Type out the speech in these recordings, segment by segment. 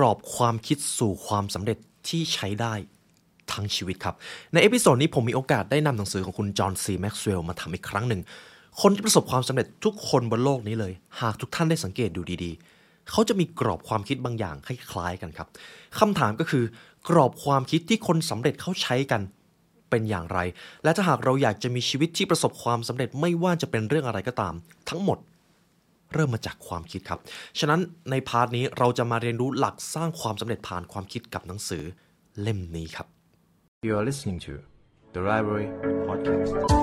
กรอบความคิดสู่ความสำเร็จที่ใช้ได้ทั้งชีวิตครับ ใน episode นี้ผมมีโอกาสได้นำหนังสือของคุณจอห์นซีแม็กซ์เวลล์มาทำอีกครั้งหนึ่ง คนที่ประสบความสำเร็จทุกคนบนโลกนี้เลย หากทุกท่านได้สังเกตดูดีๆ เขาจะมีกรอบความคิดบางอย่างคล้ายๆกันครับคำถามก็คือกรอบความคิดที่คนสำเร็จเขาใช้กันเป็นอย่างไร และถ้าหากเราอยากจะมีชีวิตที่ประสบความสำเร็จไม่ว่าจะเป็นเรื่องอะไรก็ตาม ทั้งหมด เริ่มมาจากความคิดครับ ฉะนั้นใน part นี้เราจะมาเรียนรู้หลักสร้างความสำเร็จผ่านความคิดกับหนังสือเล่มนี้ครับ You are listening to the Library Podcast.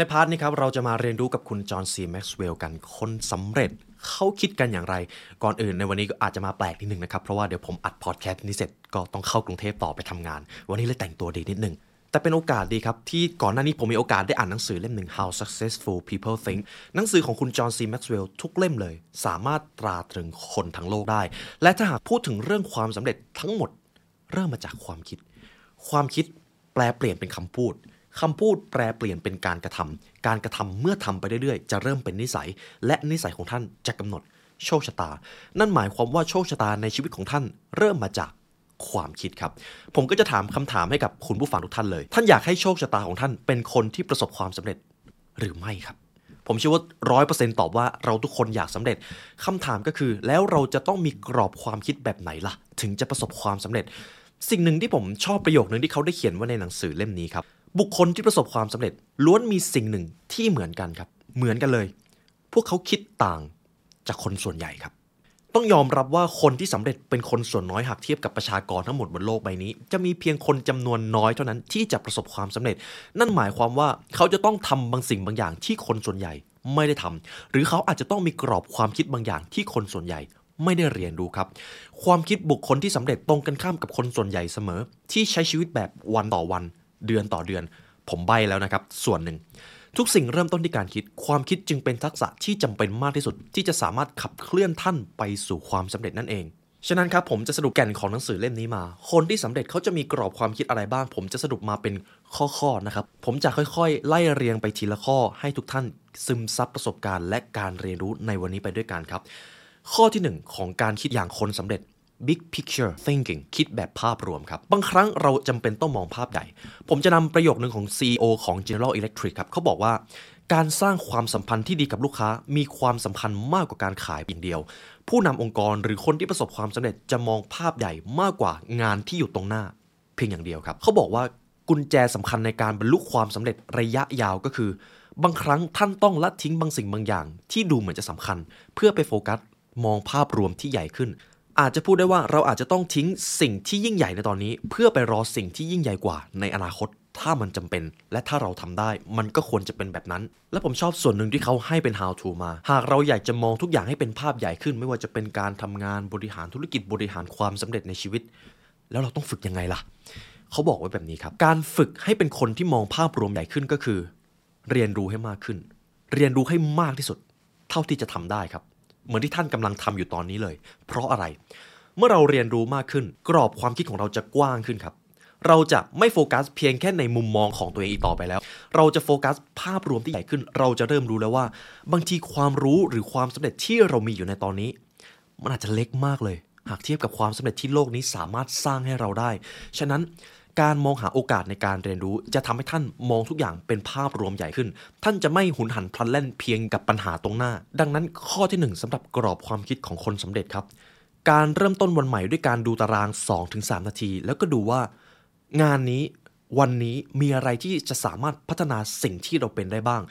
ใน part นี้ครับเราจะมาเรียนรู้กับคุณจอห์นซีแม็กซ์เวลล์กันคนสำเร็จเขาคิดกันอย่างไร ก่อนอื่นในวันนี้ก็อาจจะมาแปลกนิดนึงนะครับ เพราะว่าเดี๋ยวผมอัดพอดแคสต์นี้เสร็จก็ต้องเข้ากรุงเทพต่อไปทำงาน วันนี้เลยแต่งตัวดีนิดนึง แต่เป็นโอกาสดีครับ ที่ก่อนหน้านี้ผมมีโอกาสได้อ่านหนังสือเล่มหนึ่ง How Successful People Think หนังสือของคุณจอห์นซีแม็กซ์เวลล์ทุกเล่มเลย สามารถตราตรึงคนทั้งโลกได้ และถ้าหากพูดถึงเรื่องความสำเร็จทั้งหมด เริ่มมาจากความคิด ความคิดแปลเปลี่ยนเป็นคำพูด คำพูดแปลเปลี่ยนเป็นการกระทำการกระทำเมื่อทำไปเรื่อยๆ จะเริ่มเป็นนิสัย และนิสัยของท่านจะกำหนดโชคชะตา นั่นหมายความว่าโชคชะตาในชีวิตของท่านเริ่มมาจากความคิดครับ ผมก็จะถามคำถามให้กับคุณผู้ฟังทุกท่านเลย ท่านอยากให้โชคชะตาของท่านเป็นคนที่ประสบความสำเร็จหรือไม่ครับ ผมเชื่อว่าร้อยเปอร์เซ็นต์ตอบว่าเราทุกคนอยากสำเร็จคำถามก็คือ แล้วเราจะต้องมีกรอบความคิดแบบไหนล่ะ ถึงจะประสบความสำเร็จ สิ่งหนึ่งที่ผมชอบประโยคนึงที่เขาได้เขียนไว้ในหนังสือเล่มนี้ครับ บุคคลที่ประสบความสำเร็จล้วนมีสิ่งหนึ่งที่เหมือนกันครับ เหมือนกันเลย พวกเขาคิดต่างจากคนส่วนใหญ่ครับ ต้องยอมรับว่าคนที่สำเร็จเป็นคนส่วนน้อยหากเทียบกับประชากรทั้งหมดบนโลกใบนี้ จะมีเพียงคนจำนวนน้อยเท่านั้นที่จะประสบความสำเร็จ นั่นหมายความว่าเขาจะต้องทำบางสิ่งบางอย่างที่คนส่วนใหญ่ไม่ได้ทำหรือเขาอาจจะต้องมีกรอบความคิดบางอย่างที่คนส่วนใหญ่ไม่ได้เรียนรู้ครับ ความคิดบุคคลที่สำเร็จตรงกันข้ามกับคนส่วนใหญ่เสมอ ที่ใช้ชีวิตแบบวันต่อวัน เดือนต่อเดือน ผมใบแล้วนะครับ ส่วนหนึ่ง ทุกสิ่งเริ่มต้นที่การคิด ความคิดจึงเป็นทักษะที่จำเป็นมากที่สุด ที่จะสามารถขับเคลื่อนท่านไปสู่ความสำเร็จนั่นเองฉะนั้นครับผมจะสรุปแก่นของหนังสือเล่มนี้มา คนที่สำเร็จเขาจะมีกรอบความคิดอะไรบ้าง ผมจะสรุปมาเป็นข้อๆนะครับ ผมจะค่อยๆ ไล่เรียงไปทีละข้อให้ทุกท่านซึมซับประสบการณ์ และการเรียนรู้ในวันนี้ไปด้วยกันครับ ข้อที่ 1 ของการคิดอย่างคนสำเร็จ big picture thinking คิดแบบภาพรวมครับ บางครั้งเราจำเป็นต้องมองภาพใหญ่ ผมจะนำประโยคหนึ่งของ CEO ของ General Electric ครับเขาบอกว่า การสร้างความสัมพันธ์ที่ดีกับลูกค้า มีความสำคัญมากกว่าการขายเพียงเดียว ผู้นำองค์กรหรือคนที่ประสบความสำเร็จจะมองภาพใหญ่มากกว่างานที่อยู่ตรงหน้า เพียงอย่างเดียวครับเขาบอกว่ากุญแจสำคัญในการบรรลุความสำเร็จระยะยาวก็คือ บางครั้งท่านต้องละทิ้งบางสิ่งบางอย่าง ที่ดูเหมือนจะสำคัญ เพื่อไปโฟกัสมองภาพรวมที่ใหญ่ขึ้น อาจจะพูดได้ว่าเราอาจจะต้องทิ้งสิ่งที่ยิ่งใหญ่ในตอนนี้ เพื่อไปรอสิ่งที่ยิ่งใหญ่กว่าในอนาคต ถ้ามันจำเป็น และถ้าเราทำได้ มันก็ควรจะเป็นแบบนั้น และผมชอบส่วนหนึ่งที่เขาให้เป็น how to มา หากเราอยากจะมองทุกอย่างให้เป็นภาพใหญ่ขึ้น ไม่ว่าจะเป็นการทำงานบริหารธุรกิจบริหารความสำเร็จในชีวิต แล้วเราต้องฝึกยังไงล่ะ เขาบอกไว้แบบนี้ครับ การฝึกให้เป็นคนที่มองภาพรวมใหญ่ขึ้นก็คือ เรียนรู้ให้มากขึ้น เรียนรู้ให้มากที่สุด เท่าที่จะทำได้ครับ เหมือนที่ท่านกำลังทำอยู่ตอนนี้เลย เพราะอะไร เมื่อเราเรียนรู้มากขึ้น กรอบความคิดของเราจะกว้างขึ้นครับ เราจะไม่โฟกัสเพียงแค่ในมุมมองของตัวเองอีกต่อไปแล้ว เราจะโฟกัสภาพรวมที่ใหญ่ขึ้น เราจะเริ่มรู้แล้วว่า บางทีความรู้หรือความสำเร็จที่เรามีอยู่ในตอนนี้ มันอาจจะเล็กมากเลย หากเทียบกับความสำเร็จที่โลกนี้สามารถสร้างให้เราได้ ฉะนั้น การมองหาโอกาสในการเรียนรู้ จะทำให้ท่านมองทุกอย่างเป็นภาพรวมใหญ่ขึ้น ท่านจะไม่หุนหันพลันแล่นเพียงกับปัญหาตรงหน้า ดังนั้นข้อที่หนึ่งสำหรับกรอบความคิดของคนสำเร็จครับ การเริ่มต้นวันใหม่ด้วยการดูตาราง 2-3 นาที แล้วก็ดูว่า งานนี้วันนี้มีอะไรที่จะสามารถพัฒนาสิ่งที่เราเป็นได้บ้าง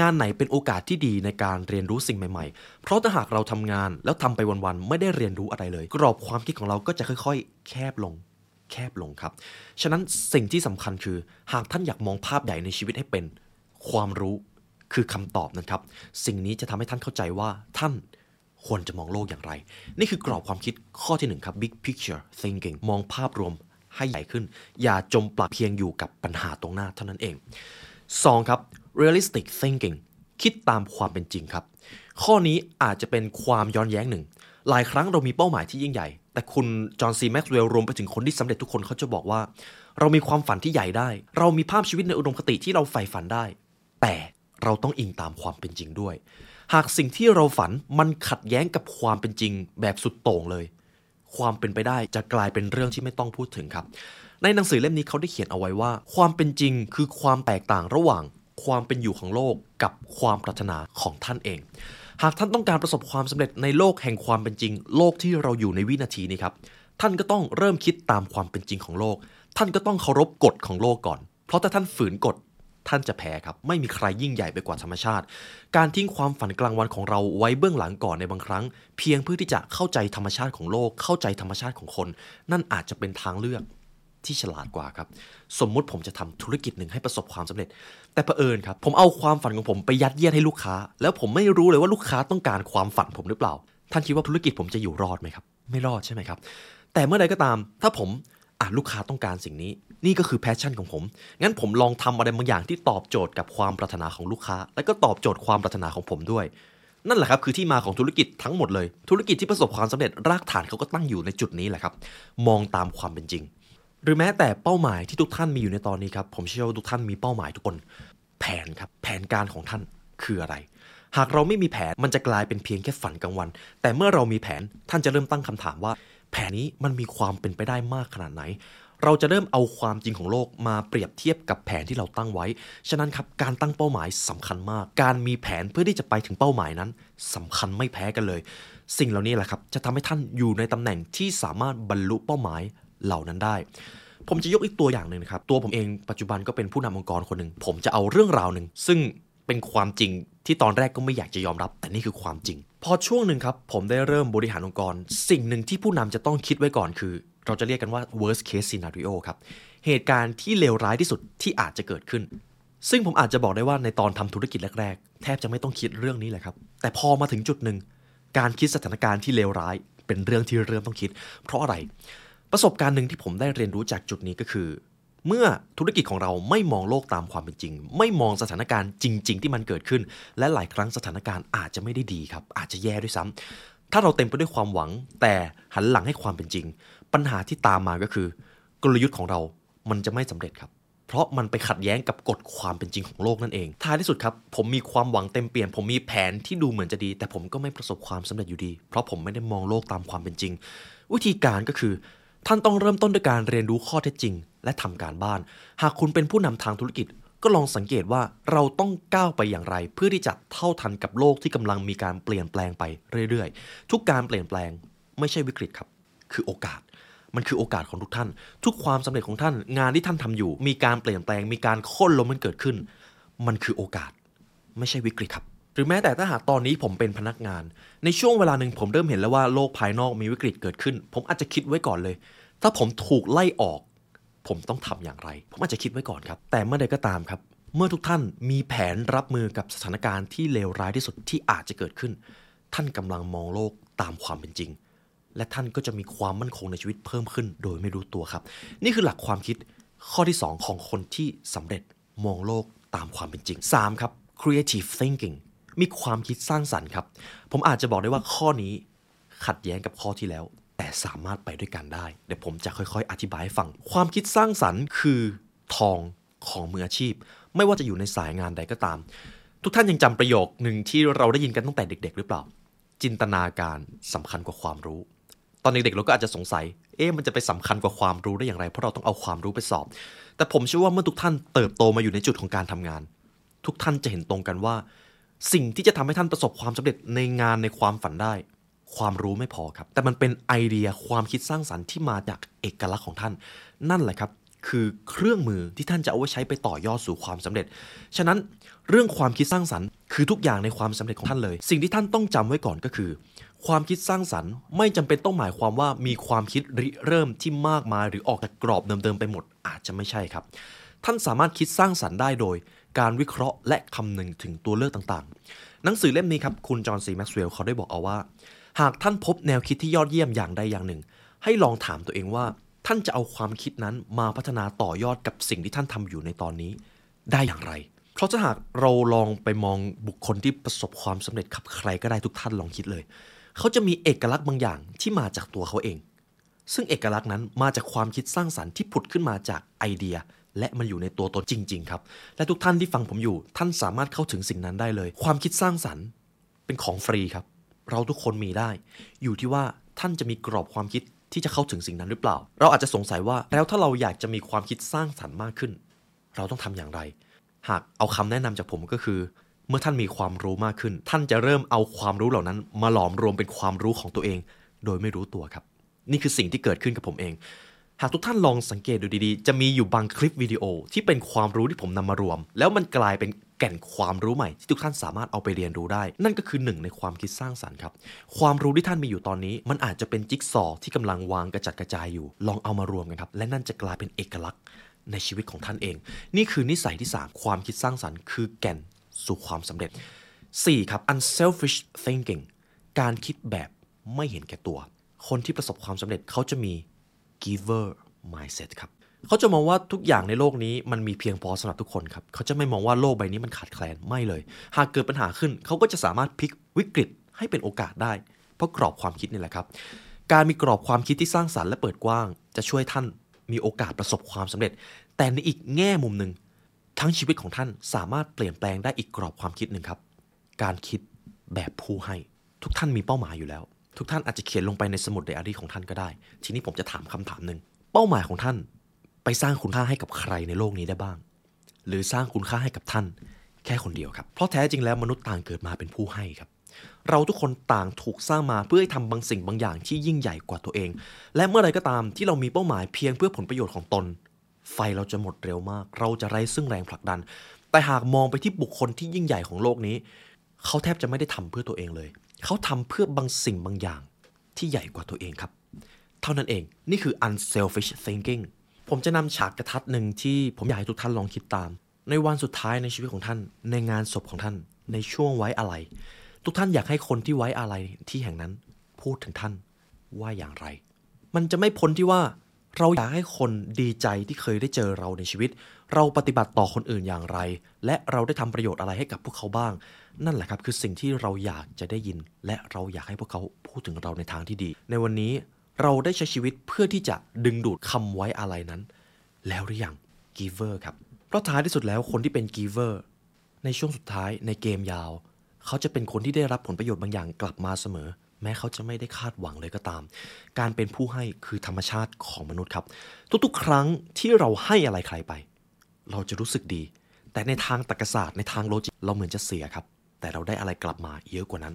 งานไหนเป็นโอกาสที่ดีในการเรียนรู้สิ่งใหม่ๆ เพราะถ้าหากเราทำงานแล้วทำไปวันๆไม่ได้เรียนรู้อะไรเลย กรอบความคิดของเราก็จะค่อย ๆ แคบลง แคบลงครับ ฉะนั้นสิ่งที่สำคัญคือ หากท่านอยากมองภาพใหญ่ในชีวิตให้เป็น ความรู้คือคำตอบนะครับ สิ่งนี้จะทำให้ท่านเข้าใจว่าท่านควรจะมองโลกอย่างไร นี่คือกรอบความคิดข้อที่หนึ่งครับ big picture thinking มองภาพรวมให้ใหญ่ขึ้น อย่าจมปลักเพียงอยู่กับปัญหาตรงหน้าเท่านั้นเอง 2. ครับ realistic thinking คิดตามความเป็นจริงครับ ข้อนี้อาจจะเป็นความย้อนแย้งหนึ่ง หลายครั้งเรามีเป้าหมายที่ยิ่งใหญ่ แต่คุณจอห์นซีแม็กซ์เวลล์รวมไปถึงคนที่สำเร็จทุกคนเขาจะบอกว่า เรามีความฝันที่ใหญ่ได้ เรามีภาพชีวิตในอุดมคติที่เราใฝ่ฝันได้ แต่เราต้องอิงตามความเป็นจริงด้วย หากสิ่งที่เราฝันมันขัดแย้งกับความเป็นจริงแบบสุดโต่งเลย ความเป็นไปได้จะกลายเป็นเรื่องที่ไม่ต้องพูดถึงครับ ในหนังสือเล่มนี้เขาได้เขียนเอาไว้ว่า ความเป็นจริงคือความแตกต่างระหว่างความเป็นอยู่ของโลกกับความปรารถนาของท่านเอง หากท่านต้องการประสบความสำเร็จในโลกแห่งความเป็นจริง โลกที่เราอยู่ในวินาทีนี้ครับ ท่านก็ต้องเริ่มคิดตามความเป็นจริงของโลก ท่านก็ต้องเคารพกฎของโลกก่อน เพราะถ้าท่านฝืนกฎท่านจะแพ้ครับ ไม่มีใครยิ่งใหญ่ไปกว่าธรรมชาติ การทิ้งความฝันกลางวันของเราไว้เบื้องหลังก่อนในบางครั้ง เพียงเพื่อที่จะเข้าใจธรรมชาติของโลก เข้าใจธรรมชาติของคน นั่นอาจจะเป็นทางเลือก ที่ฉลาดกว่าครับ สมมุติผมจะทำธุรกิจหนึ่งให้ประสบความสำเร็จ แต่เผอิญครับ ผมเอาความฝันของผมไปยัดเยียดให้ลูกค้า แล้วผมไม่รู้เลยว่าลูกค้าต้องการความฝันผมหรือเปล่า ท่านคิดว่าธุรกิจผมจะอยู่รอดไหมครับ ไม่รอดใช่ไหมครับ แต่เมื่อใดก็ตาม ถ้าผมอะลูกค้าต้องการสิ่งนี้ นี่ก็คือแพชชั่นของผม งั้นผมลองทำอะไรบางอย่างที่ตอบโจทย์กับความปรารถนาของลูกค้า และก็ตอบโจทย์ความปรารถนาของผมด้วยนั่นแหละครับคือที่มาของธุรกิจทั้งหมดเลย ธุรกิจที่ประสบความสำเร็จรากฐานเขาก็ตั้งอยู่ในจุดนี้แหละครับ มองตามความเป็นจริง หรือแม้แต่เป้าหมายที่ทุกท่านมีอยู่ในตอนนี้ครับ ผมเชื่อว่าทุกท่านมีเป้าหมายทุกคน แผนครับ แผนการของท่านคืออะไร หากเราไม่มีแผนมันจะกลายเป็นเพียงแค่ฝันกลางวัน แต่เมื่อเรามีแผนท่านจะเริ่มตั้งคำถามว่า แผนนี้มันมีความเป็นไปได้มากขนาดไหน เราจะเริ่มเอาความจริงของโลกมาเปรียบเทียบกับแผนที่เราตั้งไว้ ฉะนั้นครับการตั้งเป้าหมายสำคัญมาก การมีแผนเพื่อที่จะไปถึงเป้าหมายนั้นสำคัญไม่แพ้กันเลย สิ่งเหล่านี้แหละครับจะทำให้ท่านอยู่ในตำแหน่งที่สามารถบรรลุเป้าหมาย เหล่านั้นได้ ผมจะยกอีกตัวอย่างหนึ่งนะครับ ตัวผมเองปัจจุบันก็เป็นผู้นำองค์กรคนหนึ่ง ผมจะเอาเรื่องราวหนึ่ง ซึ่งเป็นความจริงที่ตอนแรกก็ไม่อยากจะยอมรับ แต่นี่คือความจริง พอช่วงหนึ่งครับ ผมได้เริ่มบริหารองค์กร สิ่งหนึ่งที่ผู้นำจะต้องคิดไว้ก่อนคือ เราจะเรียกกันว่า worst case scenario ครับ เหตุการณ์ที่เลวร้ายที่สุดที่อาจจะเกิดขึ้น ซึ่งผมอาจจะบอกได้ว่าในตอนทำธุรกิจแรกๆ แทบจะไม่ต้องคิดเรื่องนี้เลยครับ แต่พอมาถึงจุดหนึ่งการคิดสถานการณ์ที่เลวร้าย เป็นเรื่องที่เริ่มต้องคิด เพราะอะไร ประสบการณ์หนึ่งที่ผมได้เรียนรู้จากจุดนี้ก็คือ เมื่อธุรกิจของเราไม่มองโลกตามความเป็นจริง ไม่มองสถานการณ์จริง ๆ ที่มันเกิดขึ้น และหลายครั้งสถานการณ์อาจจะไม่ได้ดีครับ อาจจะแย่ด้วยซ้ำถ้าเราเต็มไปด้วยความหวัง แต่หันหลังให้ความเป็นจริง ปัญหาที่ตามมาก็คือ กลยุทธ์ของเรามันจะไม่สำเร็จครับเพราะมันไปขัดแย้งกับกฎความเป็นจริงของโลกนั่นเอง ท้ายที่สุดครับ ผมมีความหวังเต็มเปี่ยม ผมมีแผนที่ดูเหมือนจะดี แต่ผมก็ไม่ประสบความสำเร็จอยู่ดี เพราะผมไม่ได้มองโลกตามความเป็นจริง วิธีการก็คือ ท่านต้องเริ่มต้นด้วยการเรียนรู้ข้อเท็จจริง และทำการบ้าน หากคุณเป็นผู้นำทางธุรกิจ ก็ลองสังเกตว่าเราต้องก้าวไปอย่างไร เพื่อที่จะเท่าทันกับโลกที่กำลังมีการเปลี่ยนแปลงไปเรื่อยๆ ทุกการเปลี่ยนแปลงไม่ใช่วิกฤตครับ คือโอกาส มันคือโอกาสของทุกท่าน ทุกความสำเร็จของท่าน งานที่ท่านทำอยู่ มีการเปลี่ยนแปลง มีการโค่นล้มมันเกิดขึ้น มันคือโอกาส ไม่ใช่วิกฤตครับ หรือแม้แต่ถ้าหากตอนนี้ผมเป็นพนักงาน ในช่วงเวลาหนึ่งผมเริ่มเห็นแล้วว่าโลกภายนอกมีวิกฤตเกิดขึ้น ผมอาจจะคิดไว้ก่อนเลย ถ้าผมถูกไล่ออก ผมต้องทำอย่างไร ผมอาจจะคิดไว้ก่อนครับ แต่เมื่อใดก็ตามครับ เมื่อทุกท่านมีแผนรับมือกับสถานการณ์ที่เลวร้ายที่สุดที่อาจจะเกิดขึ้น ท่านกำลังมองโลกตามความเป็นจริง และท่านก็จะมีความมั่นคงในชีวิตเพิ่มขึ้น โดยไม่รู้ตัวครับ นี่คือหลักความคิดข้อที่ 2 ของคนที่สำเร็จมองโลกตามความเป็นจริง 3 ครับ creative thinking มีความคิดสร้างสรรค์ครับ ผมอาจจะบอกได้ว่าข้อนี้ขัดแย้งกับข้อที่แล้ว แต่สามารถไปด้วยกันได้ เดี๋ยวผมจะค่อยๆ อธิบายให้ฟัง ความคิดสร้างสรรค์คือทองของมืออาชีพ ไม่ว่าจะอยู่ในสายงานใดก็ตาม ทุกท่านยังจำประโยคหนึ่งที่เราได้ยินกันตั้งแต่เด็ก ๆ หรือเปล่า จินตนาการสำคัญกว่าความรู้ ตอนเด็กๆเราก็อาจจะสงสัย เอ๊ะมันจะไปสำคัญกว่าความรู้ได้อย่างไร เพราะเราต้องเอาความรู้ไปสอบ แต่ผมเชื่อว่าเมื่อทุกท่านเติบโตมาอยู่ในจุดของการทำงาน ทุกท่านจะเห็นตรงกันว่า สิ่งที่จะทำให้ท่านประสบความสำเร็จในงานในความฝันได้ ความรู้ไม่พอครับ แต่มันเป็นไอเดียความคิดสร้างสรรค์ที่มาจากเอกลักษณ์ของท่าน นั่นแหละครับ คือเครื่องมือที่ท่านจะเอาไว้ใช้ไปต่อยอดสู่ความสำเร็จ ฉะนั้นเรื่องความคิดสร้างสรรค์ คือทุกอย่างในความสำเร็จของท่านเลย สิ่งที่ท่านต้องจำไว้ก่อนก็คือ ความคิดสร้างสรรค์ ไม่จำเป็นต้องหมายความว่ามีความคิดริเริ่มที่มากมายหรือออกจากกรอบเดิมๆไปหมดอาจจะไม่ใช่ครับ ท่านสามารถคิดสร้างสรรค์ได้โดย การวิเคราะห์และคำนึงถึงตัวเลือกต่างๆ หนังสือเล่มนี้ครับ คุณจอห์นซีแม็กซ์เวลล์เขาได้บอกเอาว่า หากท่านพบแนวคิดที่ยอดเยี่ยมอย่างใดอย่างหนึ่ง ให้ลองถามตัวเองว่า ท่านจะเอาความคิดนั้นมาพัฒนาต่อยอดกับสิ่งที่ท่านทำอยู่ในตอนนี้ ได้อย่างไร เพราะถ้าหากเราลองไปมองบุคคลที่ประสบความสำเร็จขับใครก็ได้ทุกท่านลองคิดเลย เขาจะมีเอกลักษณ์บางอย่างที่มาจากตัวเขาเองซึ่งเอกลักษณ์นั้นมาจากความคิดสร้างสรรค์ที่ผุดขึ้นมาจากไอเดีย และมันอยู่ในตัวตนจริง ๆ ครับ และทุกท่านที่ฟังผมอยู่ ท่านสามารถเข้าถึงสิ่งนั้นได้เลย ความคิดสร้างสรรค์เป็นของฟรีครับ เราทุกคนมีได้ อยู่ที่ว่าท่านจะมีกรอบความคิดที่จะเข้าถึงสิ่งนั้นหรือเปล่า เราอาจจะสงสัยว่าแล้วถ้าเราอยากจะมีความคิดสร้างสรรค์มากขึ้น เราต้องทำอย่างไร หากเอาคำแนะนำจากผมก็คือ เมื่อท่านมีความรู้มากขึ้น ท่านจะเริ่มเอาความรู้เหล่านั้น มาหลอมรวมเป็นความรู้ของตัวเอง โดยไม่รู้ตัวครับ นี่คือสิ่งที่เกิดขึ้นกับผมเอง หากทุกท่านลองสังเกตดูดีๆ จะมีอยู่บางคลิปวิดีโอที่เป็นความรู้ที่ผมนำมารวม แล้วมันกลายเป็นแก่นความรู้ใหม่ที่ทุกท่านสามารถเอาไปเรียนรู้ได้ นั่นก็คือหนึ่งในความคิดสร้างสรรค์ครับ ความรู้ที่ท่านมีอยู่ตอนนี้ มันอาจจะเป็นจิ๊กซอว์ที่กำลังวางกระจัดกระจายอยู่ ลองเอามารวมกันครับ และนั่นจะกลายเป็นเอกลักษณ์ในชีวิตของท่านเอง นี่คือนิสัยที่ 3 ความคิดสร้างสรรค์ คือแก่นสู่ความสำเร็จ 4. ครับ unselfish thinking การคิดแบบไม่เห็นแก่ตัว คนที่ประสบความสำเร็จเขาจะมี giver mindset ครับเขาจะมองว่าทุกอย่างในโลกนี้มันมีเพียงพอสำหรับทุกคนครับเขาจะไม่มองว่าโลกใบนี้มันขาดแคลนไม่เลย หากเกิดปัญหาขึ้นเขาก็จะสามารถพลิกวิกฤตให้เป็นโอกาสได้ เพราะกรอบความคิดนี่แหละครับ การมีกรอบความคิดที่สร้างสรรค์และเปิดกว้าง จะช่วยท่านมีโอกาสประสบความสำเร็จ แต่ในอีกแง่มุมหนึ่งทั้งชีวิตของท่านสามารถเปลี่ยนแปลงได้อีกกรอบความคิดหนึ่งครับ การคิดแบบผู้ให้ ทุกท่านมีเป้าหมายอยู่แล้ว ทุกท่านอาจจะเขียนลงไปในสมุดไดอารี่ของท่านก็ได้ ทีนี้ผมจะถามคำถามหนึ่งเป้าหมายของท่านไปสร้างคุณค่าให้กับใครในโลกนี้ได้บ้าง หรือสร้างคุณค่าให้กับท่านแค่คนเดียวครับ เพราะแท้จริงแล้วมนุษย์ต่างเกิดมาเป็นผู้ให้ครับ เราทุกคนต่างถูกสร้างมาเพื่อให้ทำบางสิ่งบางอย่างที่ยิ่งใหญ่กว่าตัวเอง และเมื่อไรก็ตามที่เรามีเป้าหมายเพียงเพื่อผลประโยชน์ของตน ไฟเราจะหมดเร็วมาก เราจะไร้ซึ่งแรงผลักดัน แต่หากมองไปที่บุคคลที่ยิ่งใหญ่ของโลกนี้ เขาแทบจะไม่ได้ทำเพื่อตัวเองเลย เขาทำเพื่อบางสิ่งบางอย่างที่ใหญ่กว่าตัวเองครับ เท่านั้นเองนี่คือ unselfish thinking ผมจะนำฉากกระทัดหนึ่งที่ผมอยากให้ทุกท่านลองคิดตาม ในวันสุดท้ายในชีวิตของท่าน ในงานศพของท่าน ในช่วงไว้อะไร ทุกท่านอยากให้คนที่ไว้อะไรที่แห่งนั้น พูดถึงท่านว่าอย่างไร มันจะไม่พ้นที่ว่าเราอยากให้คนดีใจที่เคยได้เจอเราในชีวิต เราปฏิบัติต่อคนอื่นอย่างไร และเราได้ทำประโยชน์อะไรให้กับพวกเขาบ้าง นั่นแหละครับคือสิ่งที่เราอยากจะได้ยิน และเราอยากให้พวกเขาพูดถึงเราในทางที่ดี ในวันนี้เราได้ใช้ชีวิตเพื่อที่จะดึงดูดคำไว้อะไรนั้น แล้วหรือยัง giver ครับเพราะท้ายที่สุดแล้วคนที่เป็น giver ในช่วงสุดท้ายในเกมยาว เขาจะเป็นคนที่ได้รับผลประโยชน์บางอย่างกลับมาเสมอ แม้เขาจะไม่ได้คาดหวังเลยก็ตาม การเป็นผู้ให้คือธรรมชาติของมนุษย์ครับ ทุกๆ ครั้งที่เราให้อะไรใครไป เราจะรู้สึกดี แต่ในทางตรรกศาสตร์ในทางโลจิกเราเหมือนจะเสียครับ แต่เราได้อะไรกลับมาเยอะกว่านั้น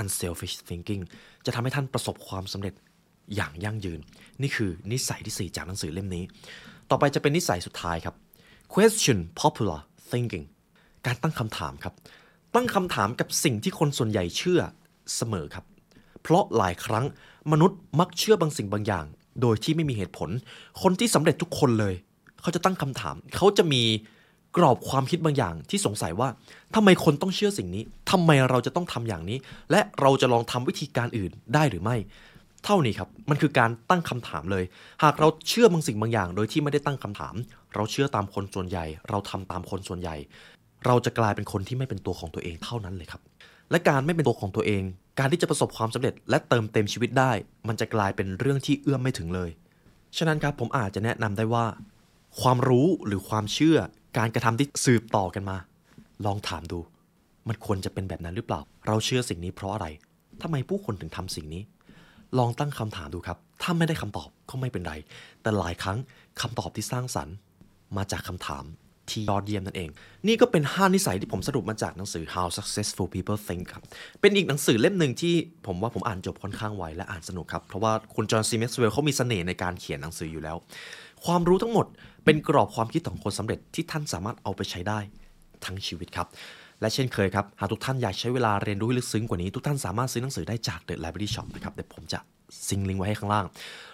unselfish thinking จะทำให้ท่านประสบความสำเร็จอย่างยั่งยืน นี่คือนิสัยที่ 4 จากหนังสือเล่มนี้ ต่อไปจะเป็นนิสัยสุดท้ายครับ question popular thinking การตั้งคำถามครับ ตั้งคำถามกับสิ่งที่คนส่วนใหญ่เชื่อเสมอครับ เพราะหลายครั้งมนุษย์มักเชื่อบางสิ่งบางอย่าง โดยที่ไม่มีเหตุผล คนที่สำเร็จทุกคนเลย เขาจะตั้งคำถาม เขาจะมี กรอบความคิดบางอย่างที่สงสัยว่าทำไมคนต้องเชื่อสิ่งนี้ทำไมเราจะต้องทำอย่างนี้ และเราจะลองทำวิธีการอื่นได้หรือไม่ เท่านี้ครับ มันคือการตั้งคำถามเลย หากเราเชื่อบางสิ่งบางอย่าง โดยที่ไม่ได้ตั้งคำถาม เราเชื่อตามคนส่วนใหญ่ เราทำตามคนส่วนใหญ่ เราจะกลายเป็นคนที่ไม่เป็นตัวของตัวเองเท่านั้นเลยครับ และการไม่เป็นตัวของตัวเอง การที่จะประสบความสำเร็จ และเติมเต็มชีวิตได้ มันจะกลายเป็นเรื่องที่เอื้อมไม่ถึงเลย ฉะนั้นครับผมอาจจะแนะนำได้ว่า ความรู้หรือความเชื่อ การกระทำที่สืบต่อกันมา ลองถามดู มันควรจะเป็นแบบนั้นหรือเปล่า เราเชื่อสิ่งนี้เพราะอะไรทำไมผู้คนถึงทำสิ่งนี้ ลองตั้งคำถามดูครับ ถ้าไม่ได้คำตอบก็ไม่เป็นไร แต่หลายครั้งคำตอบที่สร้างสรรค์ มาจากคำถามที่ยอดเยี่ยมนั่นเอง นี่ก็เป็น 5 นิสัยที่ผมสรุปมาจากหนังสือ How Successful People Think ครับ เป็นอีกหนังสือเล่มหนึ่งที่ผมว่าผมอ่านจบค่อนข้างไวและอ่านสนุกครับ เพราะว่าคุณจอห์นซีแม็กซ์เวลล์เขามีเสน่ห์ในการเขียนหนังสืออยู่แล้ว ความรู้ทั้งหมดเป็นกรอบความคิดของคนสำเร็จที่ท่านสามารถเอาไปใช้ได้ทั้งชีวิตครับ และเช่นเคยครับ หากทุกท่านอยากใช้เวลาเรียนรู้ลึกซึ้งกว่านี้ ทุกท่านสามารถซื้อหนังสือได้จาก The Library Shop นะครับเดี๋ยวผมจะซิงลิงไว้ให้ข้างล่าง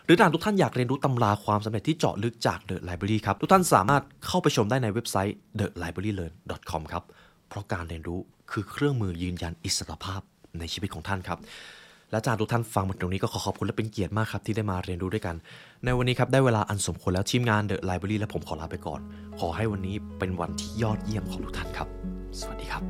หรือถ้าทุกท่านอยากเรียนรู้ตำราความสำเร็จที่เจาะลึกจาก The Library ครับ ทุกท่านสามารถเข้าไปชมได้ในเว็บไซต์ thelibrarylearn.com ครับเพราะการเรียนรู้คือเครื่องมือยืนยันอิสรภาพในชีวิตของท่านครับ และจากทุกท่านฟังมาตรงนี้ก็ขอขอบคุณและเป็นเกียรติมากครับที่ได้มาเรียนรู้ด้วยกัน ในวันนี้ครับได้เวลาอันสมควรแล้วทีมงานเดอะไลบรารีและผมขอลาไปก่อน ขอให้วันนี้เป็นวันที่ยอดเยี่ยมของทุกท่านครับ สวัสดีครับ